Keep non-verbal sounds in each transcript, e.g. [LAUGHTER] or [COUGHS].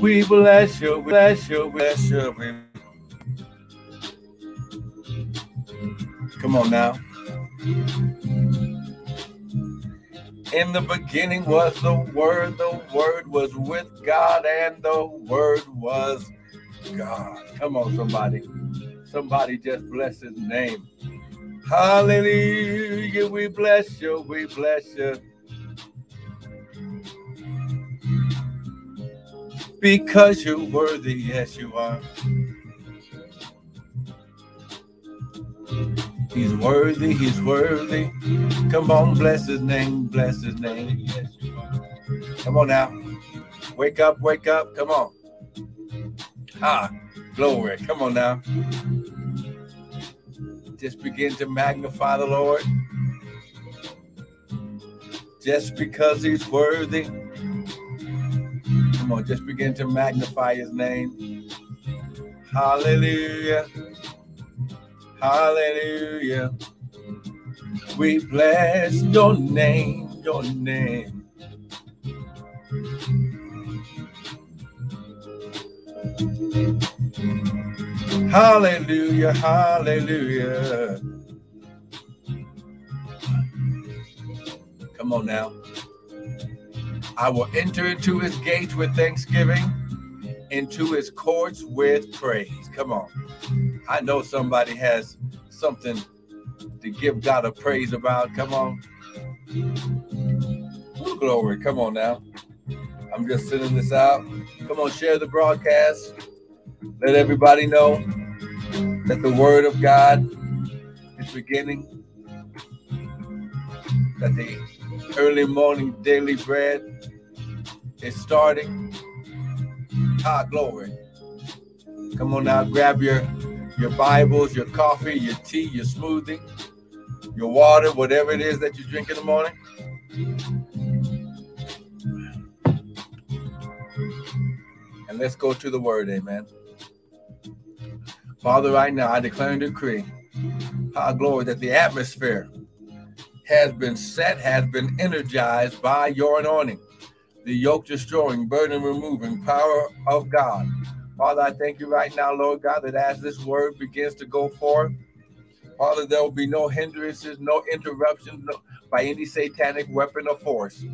We bless you, bless you, bless you. Come on now. In the beginning was the Word, the Word was with God, and the Word was God. Come on, somebody. Somebody just bless his name. Hallelujah. We bless you. We bless you. Because you're worthy. Yes, you are. He's worthy. He's worthy. Come on, bless his name. Bless his name. Come on now. Wake up. Wake up. Come on. Ah, glory. Come on now. Just begin to magnify the Lord. Just because he's worthy. Just begin to magnify his name. Hallelujah. Hallelujah. We bless your name, your name. Hallelujah, hallelujah. Come on now. I will enter into his gates with thanksgiving, into his courts with praise. Come on. I know somebody has something to give God a praise about. Come on. Ooh, glory. Come on now. I'm just sending this out. Come on, share the broadcast. Let everybody know that the word of God is beginning. That the early morning daily bread is starting. Ah, glory. Come on now, grab your your Bibles, your coffee, your tea, your smoothie, your water, whatever it is that you drink in the morning. And let's go to the word, amen. Father, right now I declare and decree, our glory, that the atmosphere has been set, has been energized by your anointing, the yoke destroying, burden removing power of God. Father, I thank you right now, Lord God, that as this word begins to go forth, Father, there will be no hindrances, no interruptions no, by any satanic weapon or force.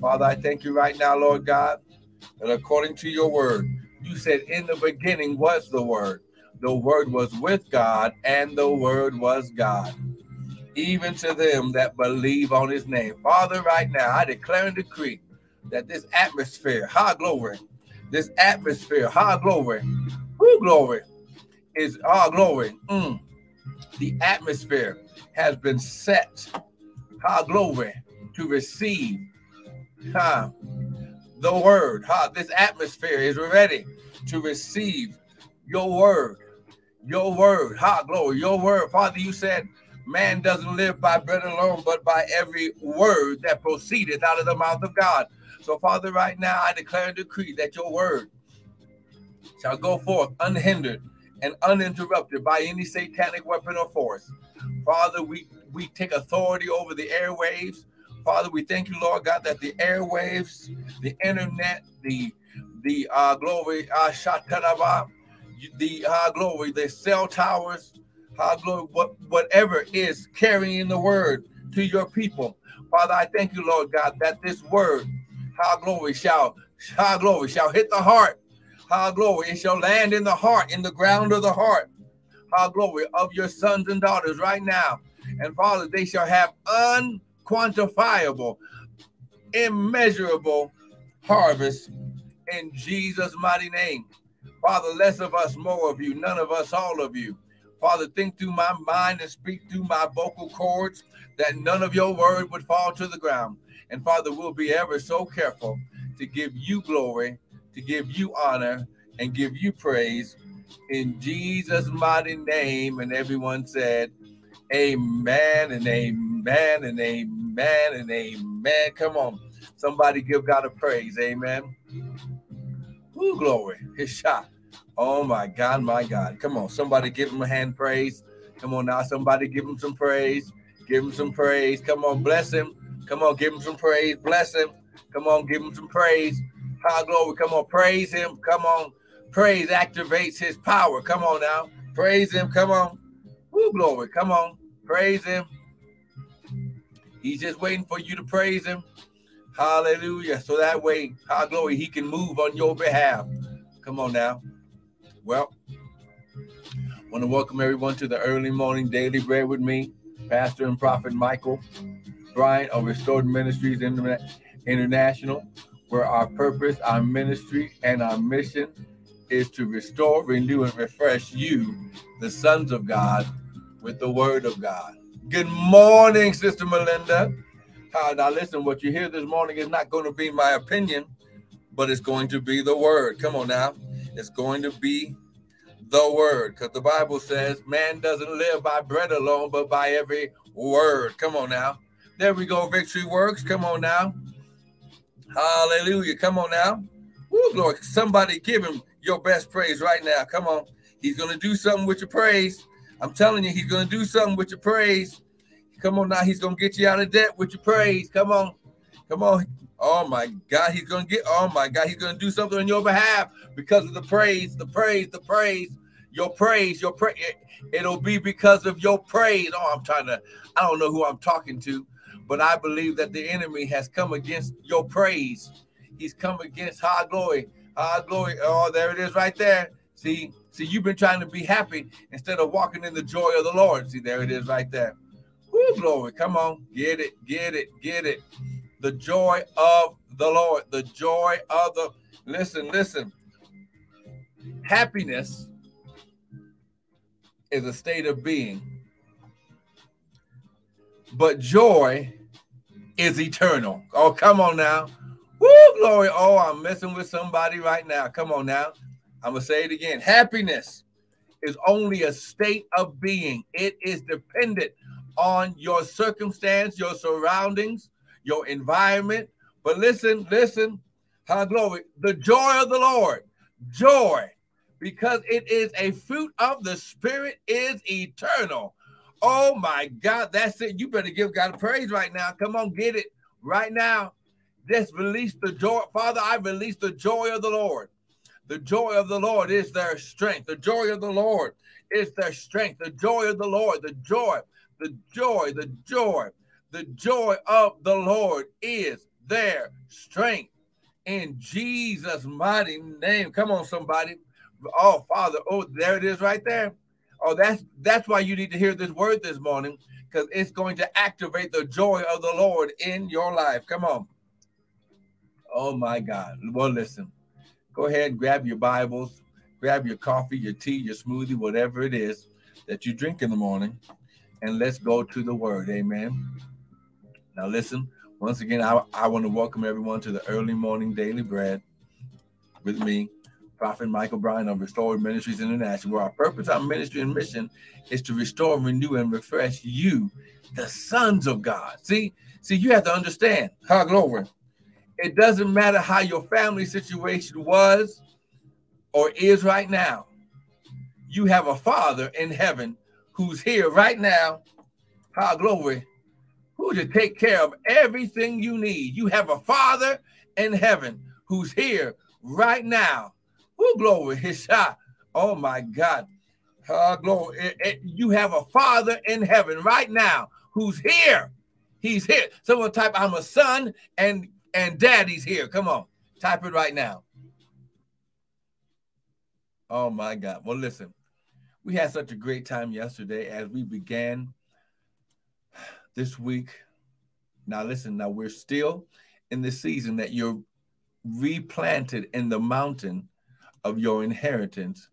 Father, I thank you right now, Lord God, that according to your word, you said in the beginning was the word. The word was with God, and the word was God. Even to them that believe on his name. Father, right now, I declare and decree that this atmosphere, high glory, this atmosphere, high glory, who glory, is our glory. Mm, the atmosphere has been set, high glory, to receive huh, the word. Huh, this atmosphere is ready to receive your word. Your word. High glory. Your word. Father, you said man doesn't live by bread alone, but by every word that proceedeth out of the mouth of God. So, Father, right now I declare and decree that your word shall go forth unhindered and uninterrupted by any satanic weapon or force. Father, we, we take authority over the airwaves. Father, we thank you, Lord God, that the airwaves, the internet, the the uh, glory, uh, the uh, glory, the cell towers, uh, glory, what, whatever is carrying the word to your people. Father, I thank you, Lord God, that this word, how glory shall, high glory shall hit the heart. High glory, it shall land in the heart, in the ground of the heart. High glory of your sons and daughters right now. And Father, they shall have unquantifiable, immeasurable harvest in Jesus' mighty name. Father, less of us, more of you, none of us, all of you. Father, think through my mind and speak through my vocal cords that none of your word would fall to the ground. And Father, we'll be ever so careful to give you glory, to give you honor, and give you praise in Jesus' mighty name. And everyone said, Amen and amen and amen and amen. Come on. Somebody give God a praise. Amen. Ooh, glory. His shot. Oh my God, my God. Come on. Somebody give him a hand praise. Come on now. Somebody give him some praise. Give him some praise. Come on, bless him. Come on, give him some praise. Bless him. Come on, give him some praise. High glory. Come on, praise him. Come on. Praise activates his power. Come on now. Praise him. Come on. Woo, glory. Come on. Praise him. He's just waiting for you to praise him. Hallelujah. So that way, high glory, he can move on your behalf. Come on now. Well, want to welcome everyone to the early morning daily bread with me, Pastor and Prophet Michael Bryant of Restored Ministries International, where our purpose, our ministry, and our mission is to restore, renew, and refresh you, the sons of God, with the word of God. Good morning, Sister Melinda. Uh, now, listen, what you hear this morning is not going to be my opinion, but it's going to be the word. Come on now. It's going to be the word because the Bible says man doesn't live by bread alone, but by every word. Come on now. There we go. Victory works. Come on now. Hallelujah. Come on now. Woo, glory. Somebody give him your best praise right now. Come on. He's going to do something with your praise. I'm telling you, he's going to do something with your praise. Come on now. He's going to get you out of debt with your praise. Come on. Come on. Oh my God. He's to get, oh my God. He's to do something on your behalf because of the praise, the praise, the praise, your praise, your praise. It, will be because of your praise. Oh, I'm trying to, I don't know who I'm talking to, but I believe that the enemy has come against your praise. He's come against high glory. High glory. Oh, there it is right there. See, see, you've been trying to be happy instead of walking in the joy of the Lord. See, there it is right there. Woo, glory. Come on. Get it, get it, get it. The joy of the Lord. The joy of the listen, listen. Happiness is a state of being, but joy is eternal. Oh, come on now. Woo, glory. Oh, I'm messing with somebody right now. Come on now. I'm going to say it again. Happiness is only a state of being, it is dependent on your circumstance, your surroundings, your environment. But listen, listen, how glory, the joy of the Lord, joy, because it is a fruit of the Spirit, is eternal. Oh my God, that's it. You better give God praise right now. Come on, get it right now. Just release the joy. Father, I release the joy of the Lord. The joy of the Lord is their strength. The joy of the Lord is their strength. The joy of the Lord, the joy the joy, the joy, the joy of the Lord is their strength. In Jesus' mighty name. Come on, somebody. Oh, Father. Oh, there it is right there. Oh, that's that's why you need to hear this word this morning, because it's going to activate the joy of the Lord in your life. Come on. Oh my God. Well, listen. Go ahead grab your Bibles, grab your coffee, your tea, your smoothie, whatever it is that you drink in the morning and let's go to the word. Amen. Now, listen, once again, I, I want to welcome everyone to the early morning daily bread with me, Prophet Michael Bryan of Restored Ministries International, where our purpose, our ministry, and mission is to restore, renew, and refresh you, the sons of God. See, see, you have to understand, how glory. It doesn't matter how your family situation was or is right now. You have a father in heaven who's here right now, high glory, who to take care of everything you need. You have a father in heaven who's here right now. Who glory, [LAUGHS] his. Oh my God. Uh, glory. It, it, you have a father in heaven right now who's here. He's here. Someone type, I'm a son and and daddy's here. Come on. Type it right now. Oh my God. Well, listen we had such a great time yesterday as we began this week. Now, listen, now we're still in the season that you're replanted in the mountain of your inheritance.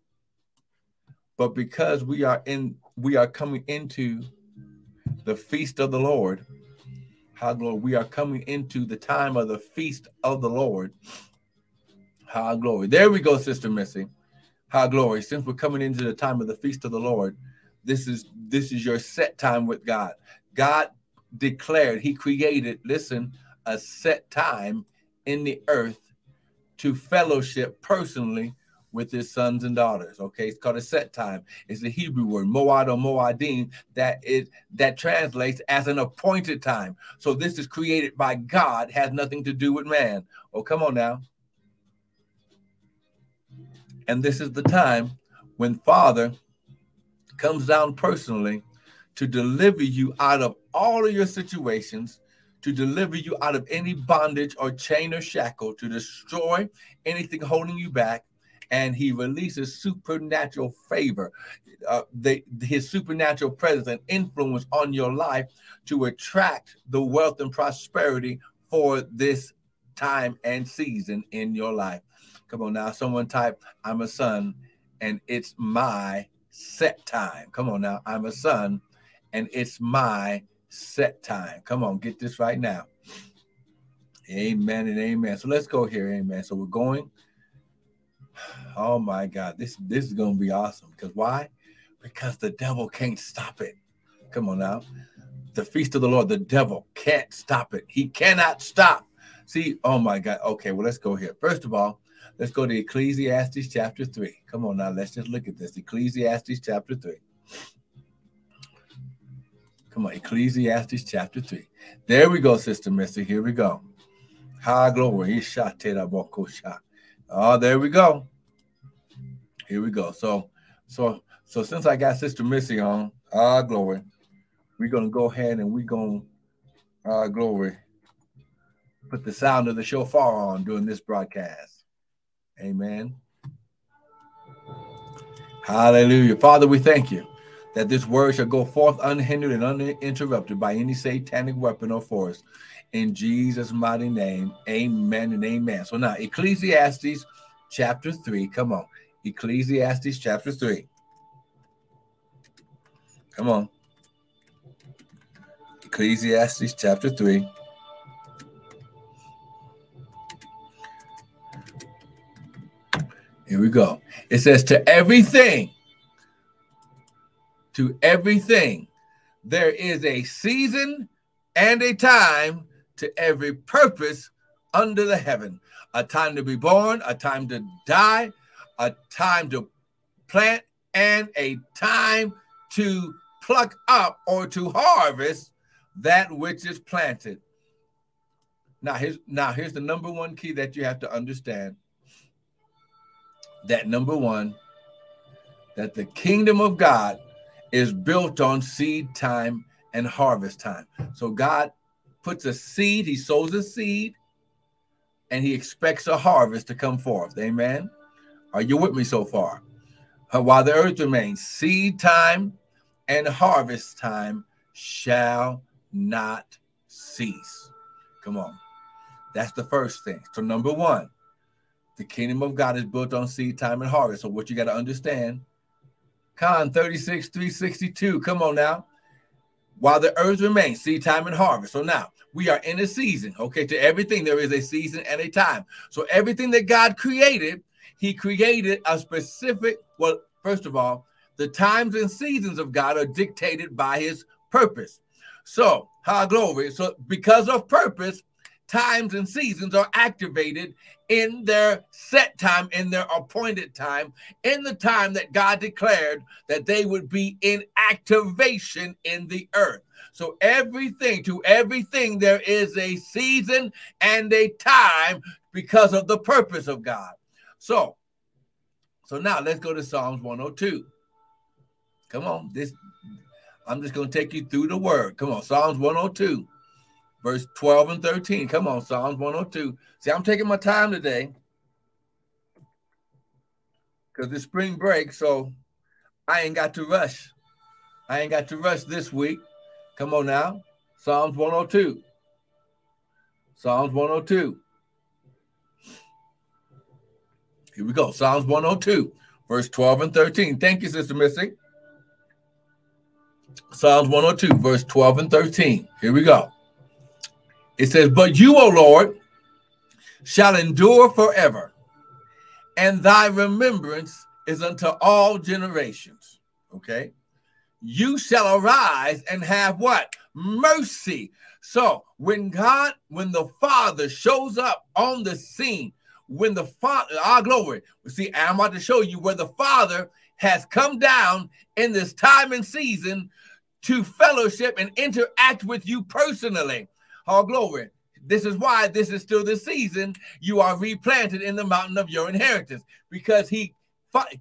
But because we are in, we are coming into the feast of the Lord. How glory, we are coming into the time of the feast of the Lord. How glory. There we go, Sister Missy. How glory. Since we're coming into the time of the feast of the Lord, this is this is your set time with God. God declared, He created, listen, a set time in the earth to fellowship personally with his sons and daughters. Okay, it's called a set time. It's the Hebrew word moad or moadim that is that translates as an appointed time. So this is created by God, has nothing to do with man. Oh, come on now. And this is the time when Father comes down personally to deliver you out of all of your situations, to deliver you out of any bondage or chain or shackle, to destroy anything holding you back. And he releases supernatural favor, uh, the, his supernatural presence and influence on your life to attract the wealth and prosperity for this time and season in your life. Come on now, someone type, I'm a son and it's my set time. Come on now, I'm a son and it's my set time. Come on, get this right now. Amen and amen. So let's go here. Amen. So we're going. Oh my God, this this is gonna be awesome. Because why? Because the devil can't stop it. Come on now. The feast of the Lord, the devil can't stop it. He cannot stop. See, oh my God. Okay, well, let's go here. First of all, let's go to Ecclesiastes chapter 3. Come on now, let's just look at this. Ecclesiastes chapter 3. Come on, Ecclesiastes chapter 3. There we go, Sister Missy. Here we go. Ha glory. Oh, there we go. Here we go. So, so, so since I got Sister Missy on, ah glory, we're gonna go ahead and we're gonna ah glory put the sound of the shofar on during this broadcast. Amen. Hallelujah. Father, we thank you that this word shall go forth unhindered and uninterrupted by any satanic weapon or force. In Jesus' mighty name, amen and amen. So now, Ecclesiastes chapter 3. Come on. Ecclesiastes chapter 3. Come on. Ecclesiastes chapter 3. Here we go. It says, To everything to everything. There is a season and a time to every purpose under the heaven a time to be born, a time to die, a time to plant, and a time to pluck up or to harvest that which is planted. Now here's now here's the number one key that you have to understand. That number one, that the kingdom of God is built on seed time and harvest time. So God puts a seed, he sows a seed, and he expects a harvest to come forth. Amen. Are you with me so far? Uh, while the earth remains, seed time and harvest time shall not cease. Come on. That's the first thing. So, number one, the kingdom of God is built on seed time and harvest. So, what you got to understand Con 36, 362. Come on now. While the earth remains, seed time and harvest. So now we are in a season. Okay, to everything there is a season and a time. So everything that God created, He created a specific. Well, first of all, the times and seasons of God are dictated by His purpose. So, high glory. So, because of purpose, times and seasons are activated in their set time, in their appointed time, in the time that God declared that they would be in activation in the earth. So, everything to everything, there is a season and a time because of the purpose of God. So, so now let's go to Psalms 102. Come on, this I'm just going to take you through the word. Come on, Psalms 102 verse 12 and 13. Come on, Psalms 102. See, I'm taking my time today because it's spring break, so I ain't got to rush. I ain't got to rush this week. Come on now. Psalms 102. Psalms 102. Here we go. Psalms 102, verse 12 and 13. Thank you, Sister Missy. Psalms 102, verse 12 and 13. Here we go. It says, But you, O Lord, shall endure forever, and thy remembrance is unto all generations. Okay. You shall arise and have what? Mercy. So when God, when the Father shows up on the scene, when the Father, ah, our glory, see, I'm about to show you where the Father has come down in this time and season to fellowship and interact with you personally. All glory. This is why this is still the season you are replanted in the mountain of your inheritance because he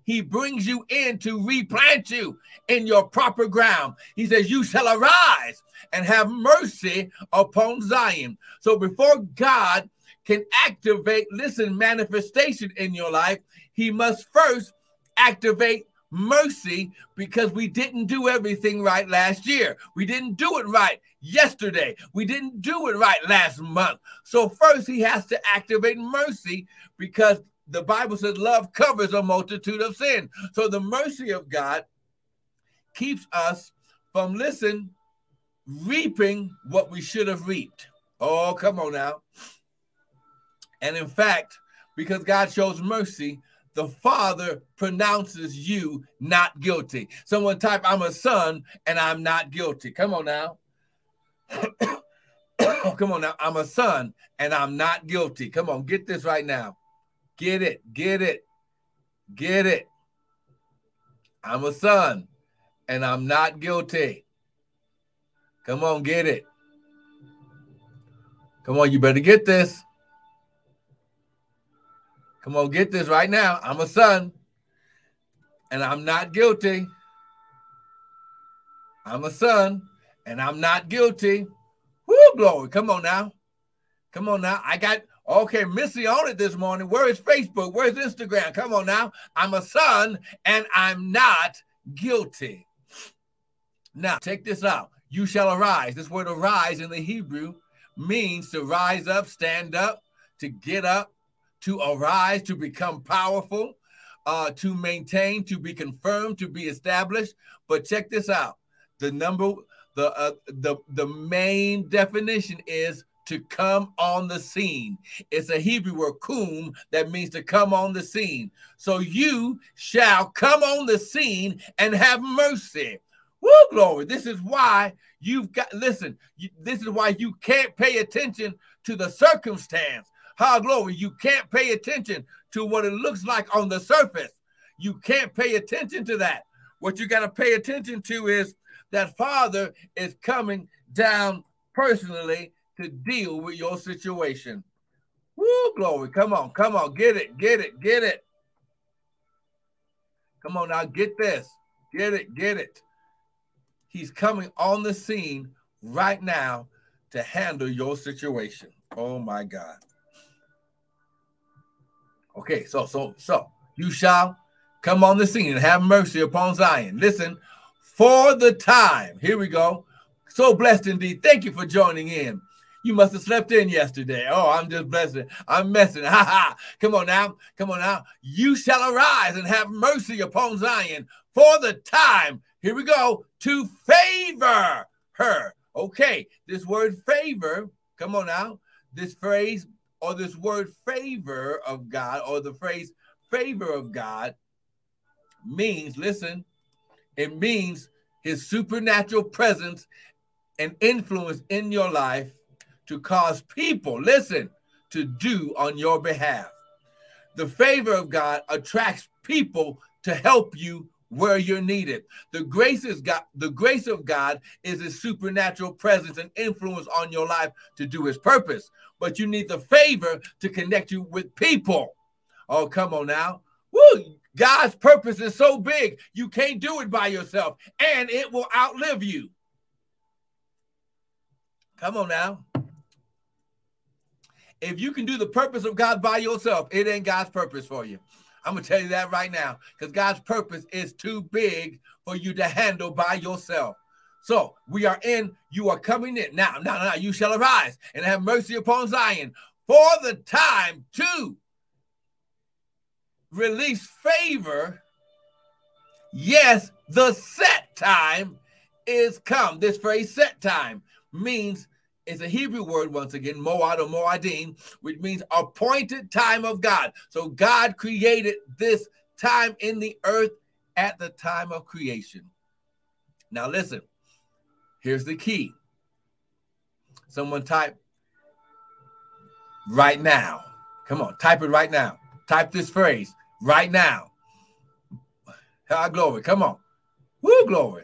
he brings you in to replant you in your proper ground. He says, You shall arise and have mercy upon Zion. So before God can activate, listen, manifestation in your life, he must first activate mercy because we didn't do everything right last year. We didn't do it right yesterday. We didn't do it right last month. So, first, he has to activate mercy because the Bible says love covers a multitude of sin. So, the mercy of God keeps us from, listen, reaping what we should have reaped. Oh, come on now. And in fact, because God shows mercy, the father pronounces you not guilty. Someone type, I'm a son and I'm not guilty. Come on now. [COUGHS] Come on now. I'm a son and I'm not guilty. Come on, get this right now. Get it, get it, get it. I'm a son and I'm not guilty. Come on, get it. Come on, you better get this. Come on, get this right now. I'm a son and I'm not guilty. I'm a son and I'm not guilty. Woo, glory. Come on now. Come on now. I got, okay, Missy on it this morning. Where is Facebook? Where's Instagram? Come on now. I'm a son and I'm not guilty. Now, take this out. You shall arise. This word arise in the Hebrew means to rise up, stand up, to get up, to arise, to become powerful, uh, to maintain, to be confirmed, to be established. But check this out: the number, the uh, the the main definition is to come on the scene. It's a Hebrew word kum that means to come on the scene. So you shall come on the scene and have mercy. Woo, glory. This is why you've got, listen, you, this is why you can't pay attention to the circumstance. How glory. You can't pay attention to what it looks like on the surface. You can't pay attention to that. What you got to pay attention to is that Father is coming down personally to deal with your situation. Woo, glory. Come on, come on, get it, get it, get it. Come on now, get this. Get it, get it. He's coming on the scene right now to handle your situation. Oh my God. Okay, so so so you shall come on the scene and have mercy upon Zion. Listen, for the time. Here we go. So blessed indeed. Thank you for joining in. You must have slept in yesterday. Oh, I'm just blessing. I'm messing. [LAUGHS] Ha ha. Come on now. Come on now. You shall arise and have mercy upon Zion for the time. Here we go. To favor her. Okay. This word favor. Come on now. This phrase or this word favor of God or the phrase favor of God means, listen, it means his supernatural presence and influence in your life to cause people, listen, to do on your behalf. The favor of God attracts people to help you where you're needed. The grace is God, the grace of God is his supernatural presence and influence on your life to do his purpose. But you need the favor to connect you with people. Oh, come on now. Woo! God's purpose is so big, you can't do it by yourself, and it will outlive you. Come on now. If you can do the purpose of God by yourself, it ain't God's purpose for you. I'm gonna tell you that right now because God's purpose is too big for you to handle by yourself. So we are in, you are coming in. Now, now, now, you shall arise and have mercy upon Zion for the time to release favor. Yes, the set time is come. This phrase set time means it's a Hebrew word once again, moad or moadim, which means appointed time of God. So God created this time in the earth at the time of creation. Now listen, here's the key. Someone type right now. Come on, type it right now. Type this phrase right now. Ah, glory. Come on. Woo, glory.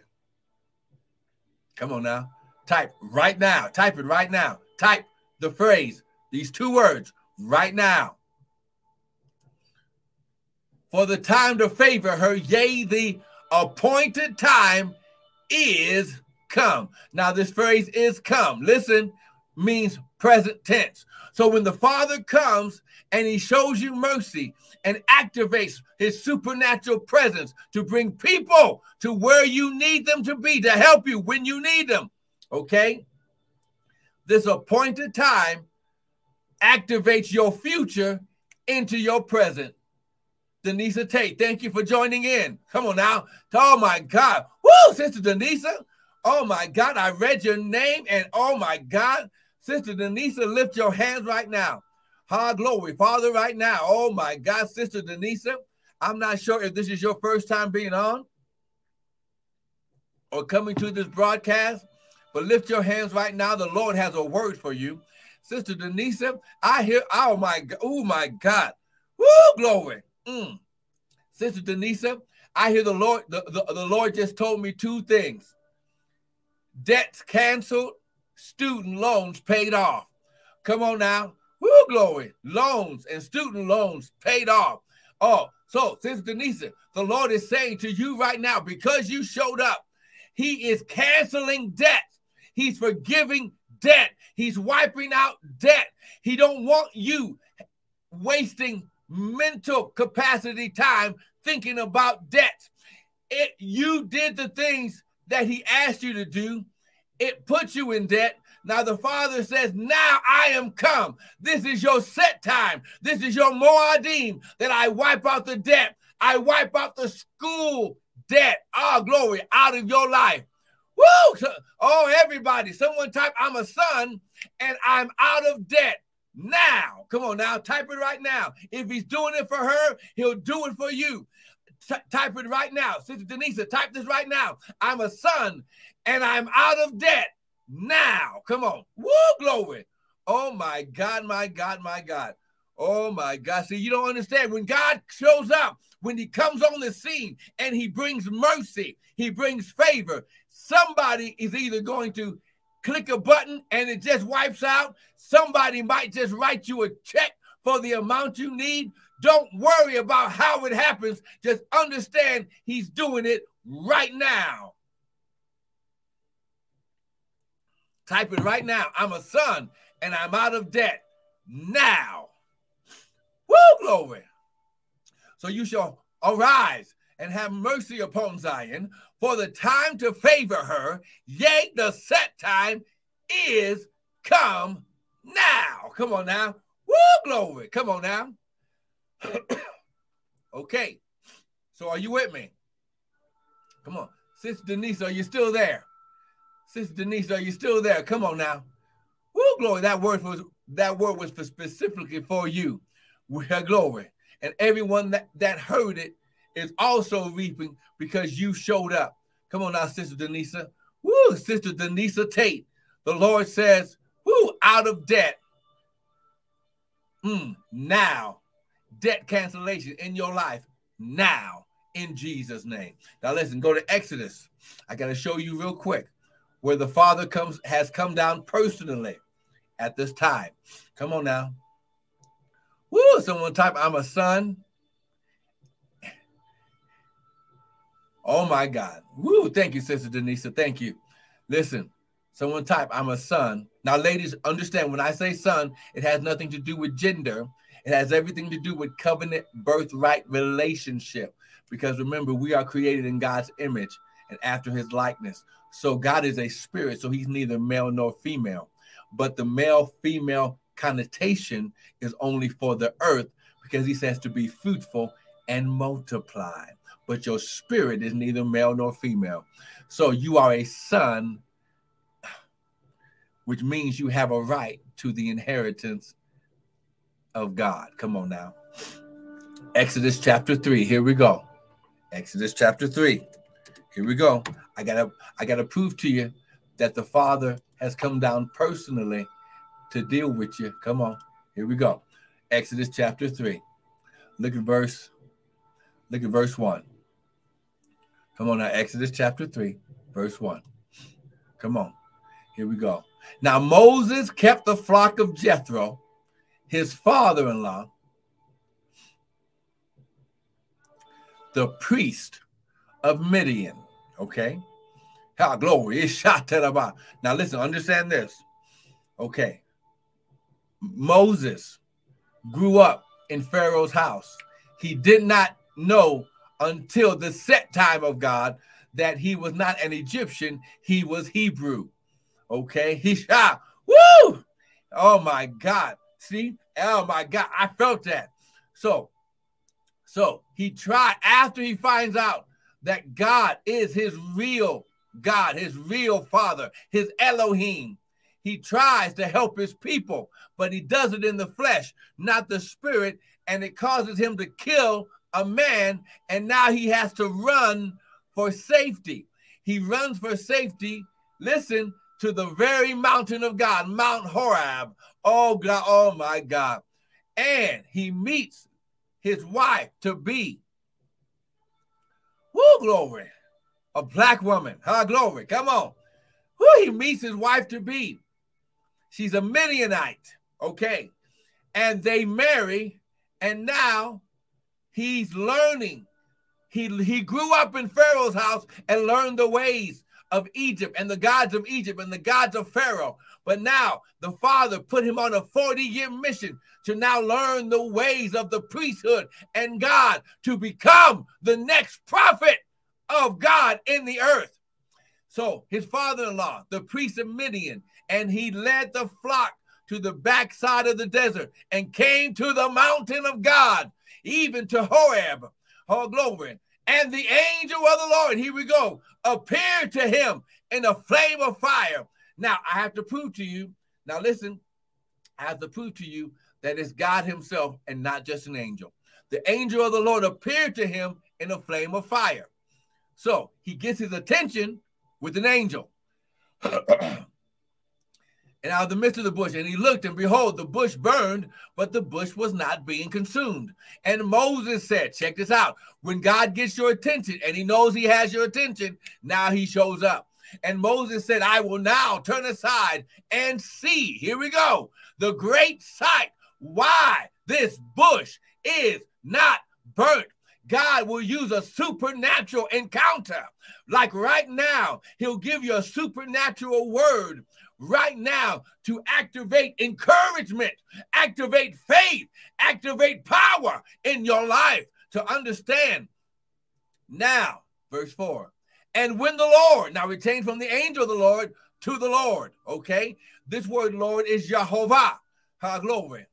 Come on now. Type right now. Type it right now. Type the phrase, these two words, right now. for the time to favor her, yea, the appointed time is come. Now, this phrase is come, listen, means present tense. So when the Father comes and he shows you mercy and activates his supernatural presence to bring people to where you need them to be, to help you when you need them, okay? This appointed time activates your future into your present. Denisa Tate, thank you for joining in. Come on now. Oh my God. Woo, Sister Denisa. Oh my God. I read your name and oh my God. Sister Denisa, lift your hands right now. High glory, Father, right now. Oh my God, Sister Denisa. I'm not sure if this is your first time being on or coming to this broadcast, but lift your hands right now. The Lord has a word for you. Sister Denisa, I hear, oh my God, oh my God. Woo, glory. Mm. Sister Denisa, I hear the Lord, the, the, the Lord just told me two things. Debts canceled, student loans paid off. Come on now. Woo, glory. Loans and student loans paid off. Oh, so Sister Denise, the Lord is saying to you right now, because you showed up, He is canceling debt. He's forgiving debt. He's wiping out debt. He don't want you wasting mental capacity time thinking about debt. It you did the things that he asked you to do. It puts you in debt. Now the father says, Now I am come. This is your set time. This is your Moadim that I wipe out the debt. I wipe out the school debt. Ah, oh, glory out of your life. Woo! Oh, everybody, someone type, I'm a son and I'm out of debt now. Come on now, type it right now. If he's doing it for her, he'll do it for you. T- type it right now. Sister Denise, type this right now. I'm a son and I'm out of debt now. Come on. Woo, glory. Oh my God, my God, my God. Oh my God. See, you don't understand. When God shows up, when he comes on the scene and he brings mercy, he brings favor, somebody is either going to click a button and it just wipes out. Somebody might just write you a check for the amount you need. Don't worry about how it happens. Just understand he's doing it right now. Type it right now. I'm a son and I'm out of debt now. Woo, glory. So you shall arise and have mercy upon Zion, for the time to favor her, yea, the set time is come now. Come on now. Woo, glory. Come on now. [COUGHS] okay. So are you with me? Come on. Sister Denise, are you still there? Sister Denise, are you still there? Come on now. Woo, glory. That word was that word was for specifically for you. With glory. And everyone that, that heard it is also reaping because you showed up. Come on now, Sister Denisa. Woo, Sister Denisa Tate. The Lord says, woo, out of debt. Mm, now, debt cancellation in your life now in Jesus' name. Now listen, go to Exodus. I got to show you real quick where the Father comes has come down personally at this time. Come on now. Woo, someone type, I'm a son Oh my God. Woo. Thank you, Sister Denisa. Thank you. Listen, someone type, I'm a son. Now, ladies, understand when I say son, it has nothing to do with gender. It has everything to do with covenant birthright relationship. Because remember, we are created in God's image and after his likeness. So God is a spirit, so he's neither male nor female. But the male female connotation is only for the earth because he says to be fruitful and multiply but your spirit is neither male nor female. So you are a son, which means you have a right to the inheritance of God. Come on now. Exodus chapter 3. Here we go. Exodus chapter 3. Here we go. I got to I got to prove to you that the Father has come down personally to deal with you. Come on. Here we go. Exodus chapter 3. Look at verse look at verse 1. Come on now, Exodus chapter 3, verse 1. Come on. Here we go. Now Moses kept the flock of Jethro, his father-in-law. the priest of Midian. Okay. How glory [LAUGHS] Now listen, understand this. Okay. Moses grew up in Pharaoh's house. He did not know until the set time of God that he was not an Egyptian, he was Hebrew. Okay. [LAUGHS] He shot. Woo! Oh my God. See? Oh my God. I felt that. So, so he tried after he finds out that God is his real God, his real father, his Elohim. He tries to help his people, but he does it in the flesh, not the spirit, and it causes him to kill a man, and now he has to run for safety. He runs for safety, listen, to the very mountain of God, Mount Horeb. Oh God, oh my God. And he meets his wife to be. Woo, glory. A black woman. Huh, glory. Come on. Who he meets his wife to be. She's a Midianite. Okay. And they marry, and now he's learning. He, he grew up in Pharaoh's house and learned the ways of Egypt and the gods of Egypt and the gods of Pharaoh. But now the father put him on a 40 year mission to now learn the ways of the priesthood and God to become the next prophet of God in the earth. So his father in law, the priest of Midian, and he led the flock to the backside of the desert and came to the mountain of God, even to Horeb. Oh, glory. And the angel of the Lord, here we go, appeared to him in a flame of fire now, I have to prove to you, now listen, I have to prove to you that it's God Himself and not just an angel. The angel of the Lord appeared to him in a flame of fire. So he gets his attention with an angel. [CLEARS THROAT] and out of the midst of the bush, and he looked, and behold, the bush burned, but the bush was not being consumed. And Moses said, Check this out. When God gets your attention and he knows he has your attention, now he shows up. And Moses said, I will now turn aside and see. Here we go. The great sight. Why this bush is not burnt. God will use a supernatural encounter. Like right now, He'll give you a supernatural word right now to activate encouragement, activate faith, activate power in your life to understand. Now, verse 4 and when the Lord, now retained from the angel of the Lord to the Lord, okay? This word Lord is Jehovah, ha glory.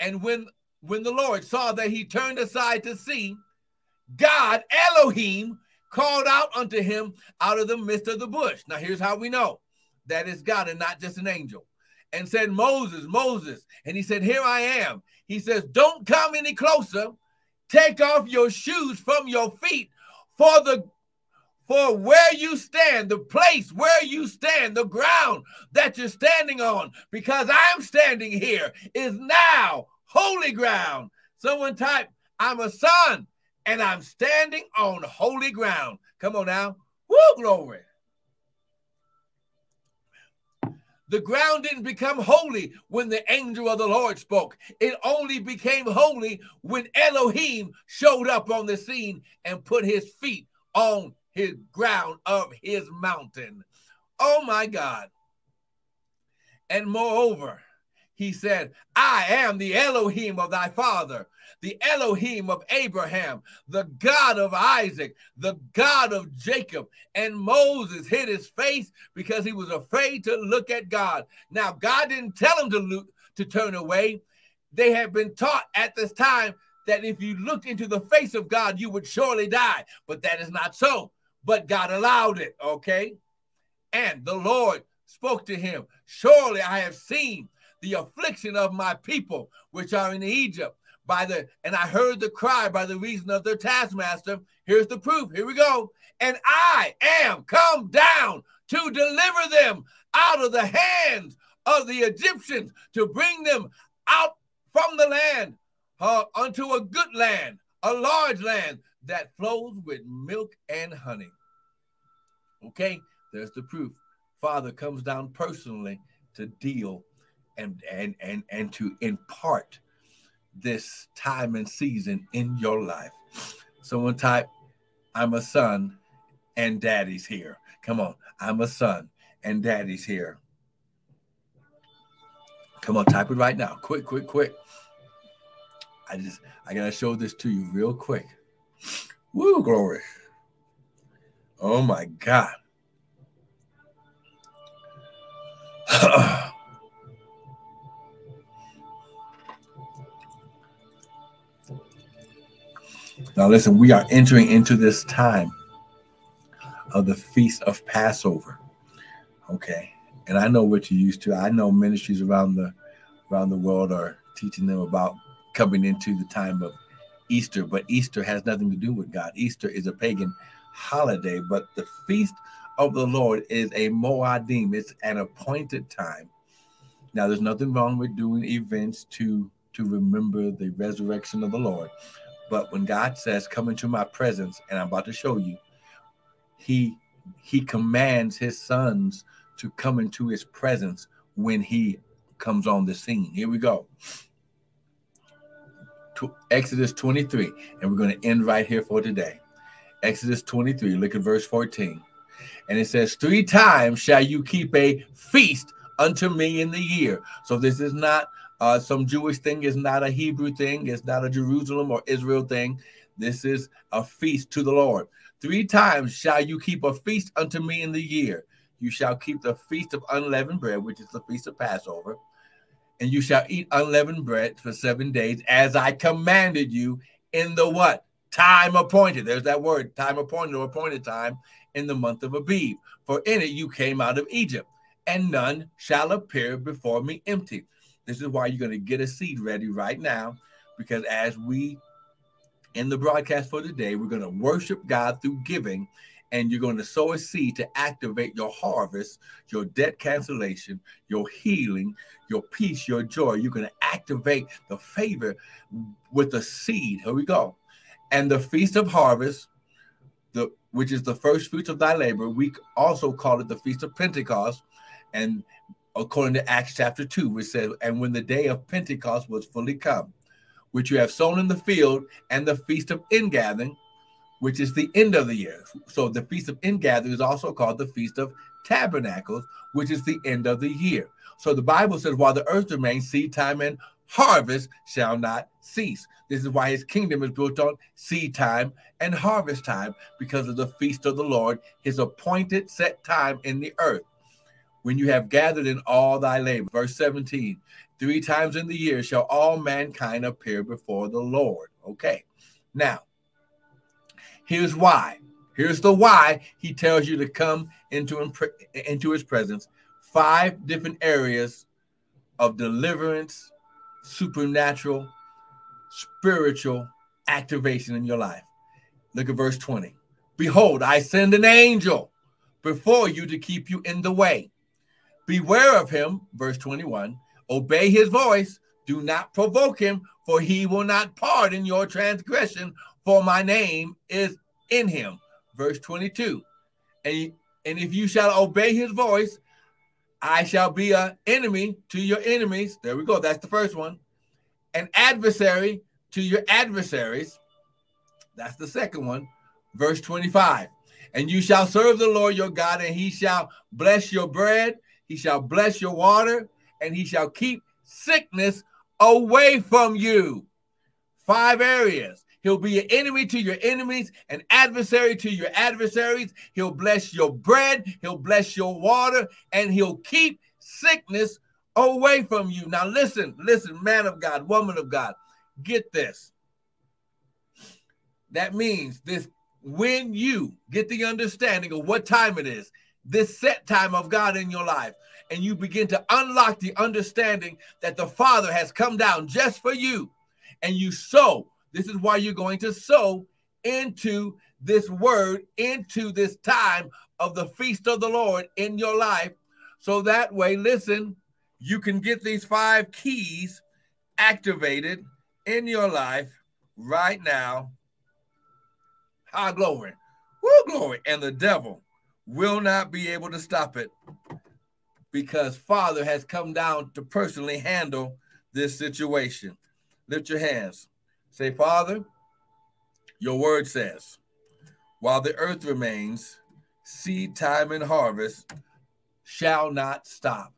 And when when the Lord saw that he turned aside to see, God Elohim called out unto him out of the midst of the bush. Now here's how we know that is God and not just an angel. And said, Moses, Moses. And he said, Here I am. He says, Don't come any closer. Take off your shoes from your feet, for the for where you stand, the place where you stand, the ground that you're standing on, because I'm standing here is now holy ground. Someone type, I'm a son and I'm standing on holy ground. Come on now. Woo, glory. The ground didn't become holy when the angel of the Lord spoke. It only became holy when Elohim showed up on the scene and put his feet on his ground of his mountain. Oh my God. And moreover, he said, I am the Elohim of thy father, the Elohim of Abraham, the God of Isaac, the God of Jacob. And Moses hid his face because he was afraid to look at God. Now, God didn't tell him to look, to turn away. They had been taught at this time that if you looked into the face of God, you would surely die. But that is not so. But God allowed it, okay? And the Lord spoke to him Surely I have seen the affliction of my people which are in Egypt by the and I heard the cry by the reason of their taskmaster. Here's the proof. Here we go. And I am come down to deliver them out of the hands of the Egyptians to bring them out from the land uh, unto a good land, a large land that flows with milk and honey. Okay, there's the proof. Father comes down personally to deal and and and and to impart this time and season in your life. Someone type, I'm a son and daddy's here. Come on, I'm a son and daddy's here. Come on, type it right now. Quick, quick, quick. I just I gotta show this to you real quick. Woo, glory. Oh my God. [CLEARS THROAT] [CLEARS THROAT] now listen, we are entering into this time of the feast of Passover. Okay. And I know what you're used to. I know ministries around the around the world are teaching them about coming into the time of Easter, but Easter has nothing to do with God. Easter is a pagan holiday, but the feast of the Lord is a Moadim. It's an appointed time. Now, there's nothing wrong with doing events to to remember the resurrection of the Lord, but when God says, "Come into my presence," and I'm about to show you, He He commands His sons to come into His presence when He comes on the scene. Here we go. Exodus 23, and we're going to end right here for today. Exodus 23, look at verse 14. And it says, Three times shall you keep a feast unto me in the year. So this is not uh, some Jewish thing, it's not a Hebrew thing, it's not a Jerusalem or Israel thing. This is a feast to the Lord. Three times shall you keep a feast unto me in the year. You shall keep the feast of unleavened bread, which is the feast of Passover and you shall eat unleavened bread for seven days, as I commanded you in the what? Time appointed. There's that word, time appointed or appointed time in the month of Abib. For in it you came out of Egypt, and none shall appear before me empty. This is why you're going to get a seed ready right now, because as we in the broadcast for today, we're going to worship God through giving and you're going to sow a seed to activate your harvest, your debt cancellation, your healing, your peace, your joy. You're going to activate the favor with a seed. Here we go. And the feast of harvest, the which is the first fruits of thy labor, we also call it the feast of Pentecost. And according to Acts chapter 2, which says, And when the day of Pentecost was fully come, which you have sown in the field, and the feast of ingathering, which is the end of the year. So the Feast of Ingathering is also called the Feast of Tabernacles, which is the end of the year. So the Bible says, while the earth remains, seed time and harvest shall not cease. This is why his kingdom is built on seed time and harvest time because of the feast of the Lord, his appointed set time in the earth. When you have gathered in all thy labor. Verse 17, three times in the year shall all mankind appear before the Lord. Okay. Now, Here's why. Here's the why he tells you to come into, into his presence. Five different areas of deliverance, supernatural, spiritual activation in your life. Look at verse 20. Behold, I send an angel before you to keep you in the way. Beware of him, verse 21. Obey his voice. Do not provoke him, for he will not pardon your transgression for my name is in him. Verse 22. And, and if you shall obey his voice, I shall be an enemy to your enemies. There we go. That's the first one. An adversary to your adversaries. That's the second one. Verse 25. And you shall serve the Lord your God, and he shall bless your bread, he shall bless your water, and he shall keep sickness away from you. Five areas. He'll be an enemy to your enemies, an adversary to your adversaries. He'll bless your bread, he'll bless your water, and he'll keep sickness away from you. Now, listen, listen, man of God, woman of God, get this. That means this when you get the understanding of what time it is, this set time of God in your life, and you begin to unlock the understanding that the Father has come down just for you, and you sow this is why you're going to sow into this word, into this time of the feast of the Lord in your life. So that way, listen, you can get these five keys activated in your life right now. High glory. Woo, glory. And the devil will not be able to stop it because Father has come down to personally handle this situation. Lift your hands. Say, Father, your word says, while the earth remains, seed time and harvest shall not stop.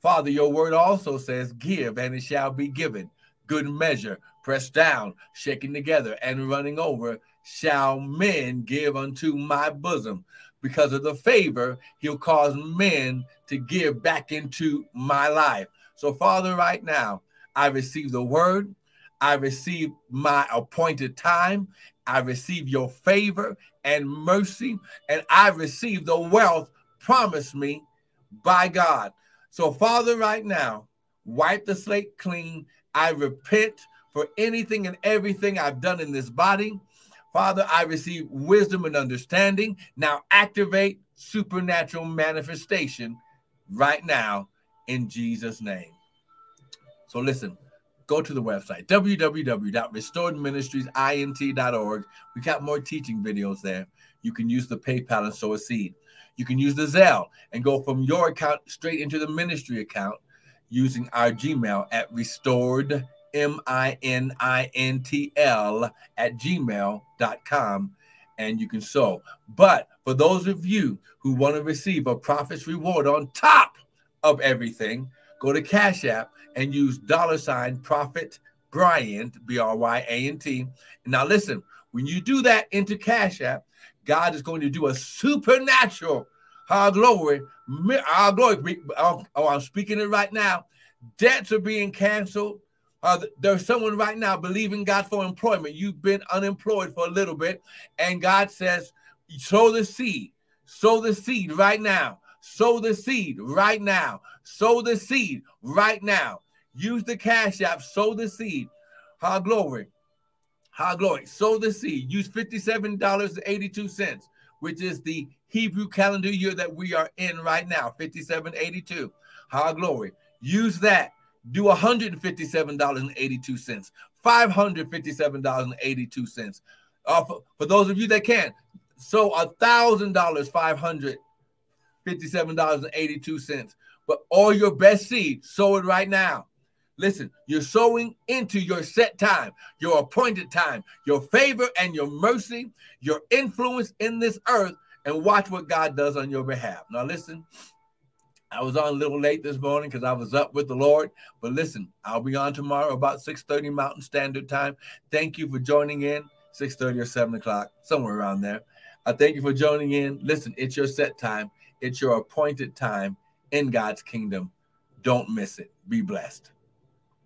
Father, your word also says, Give and it shall be given. Good measure, pressed down, shaken together, and running over, shall men give unto my bosom. Because of the favor, he'll cause men to give back into my life. So, Father, right now, I receive the word. I receive my appointed time. I receive your favor and mercy, and I receive the wealth promised me by God. So, Father, right now, wipe the slate clean. I repent for anything and everything I've done in this body. Father, I receive wisdom and understanding. Now activate supernatural manifestation right now in Jesus' name. So listen, go to the website www.restoredministriesint.org. We got more teaching videos there. You can use the PayPal and sow a seed. You can use the Zelle and go from your account straight into the ministry account using our Gmail at restored M-I-N-I-N-T-L at gmail.com and you can sow. But for those of you who want to receive a prophet's reward on top of everything, go to Cash App and use dollar sign prophet Bryant, B-R-Y-A-N-T. Now listen, when you do that into Cash App, God is going to do a supernatural our glory, our glory. Oh, oh, I'm speaking it right now. Debts are being canceled. Uh, there's someone right now believing God for employment. You've been unemployed for a little bit, and God says, sow the seed, sow the seed right now, sow the seed right now, sow the seed right now. Use the cash app, sow the seed. How glory, how glory, sow the seed. Use $57.82, which is the Hebrew calendar year that we are in right now, 5782. How glory. Use that do $157.82, $557.82. Uh, for, for those of you that can, so $1,000, $557.82. But all your best seed, sow it right now. Listen, you're sowing into your set time, your appointed time, your favor and your mercy, your influence in this earth, and watch what God does on your behalf. Now, listen, I was on a little late this morning because I was up with the Lord. But listen, I'll be on tomorrow about 6:30 Mountain Standard Time. Thank you for joining in, 6:30 or 7 o'clock, somewhere around there. I thank you for joining in. Listen, it's your set time, it's your appointed time in God's kingdom. Don't miss it. Be blessed.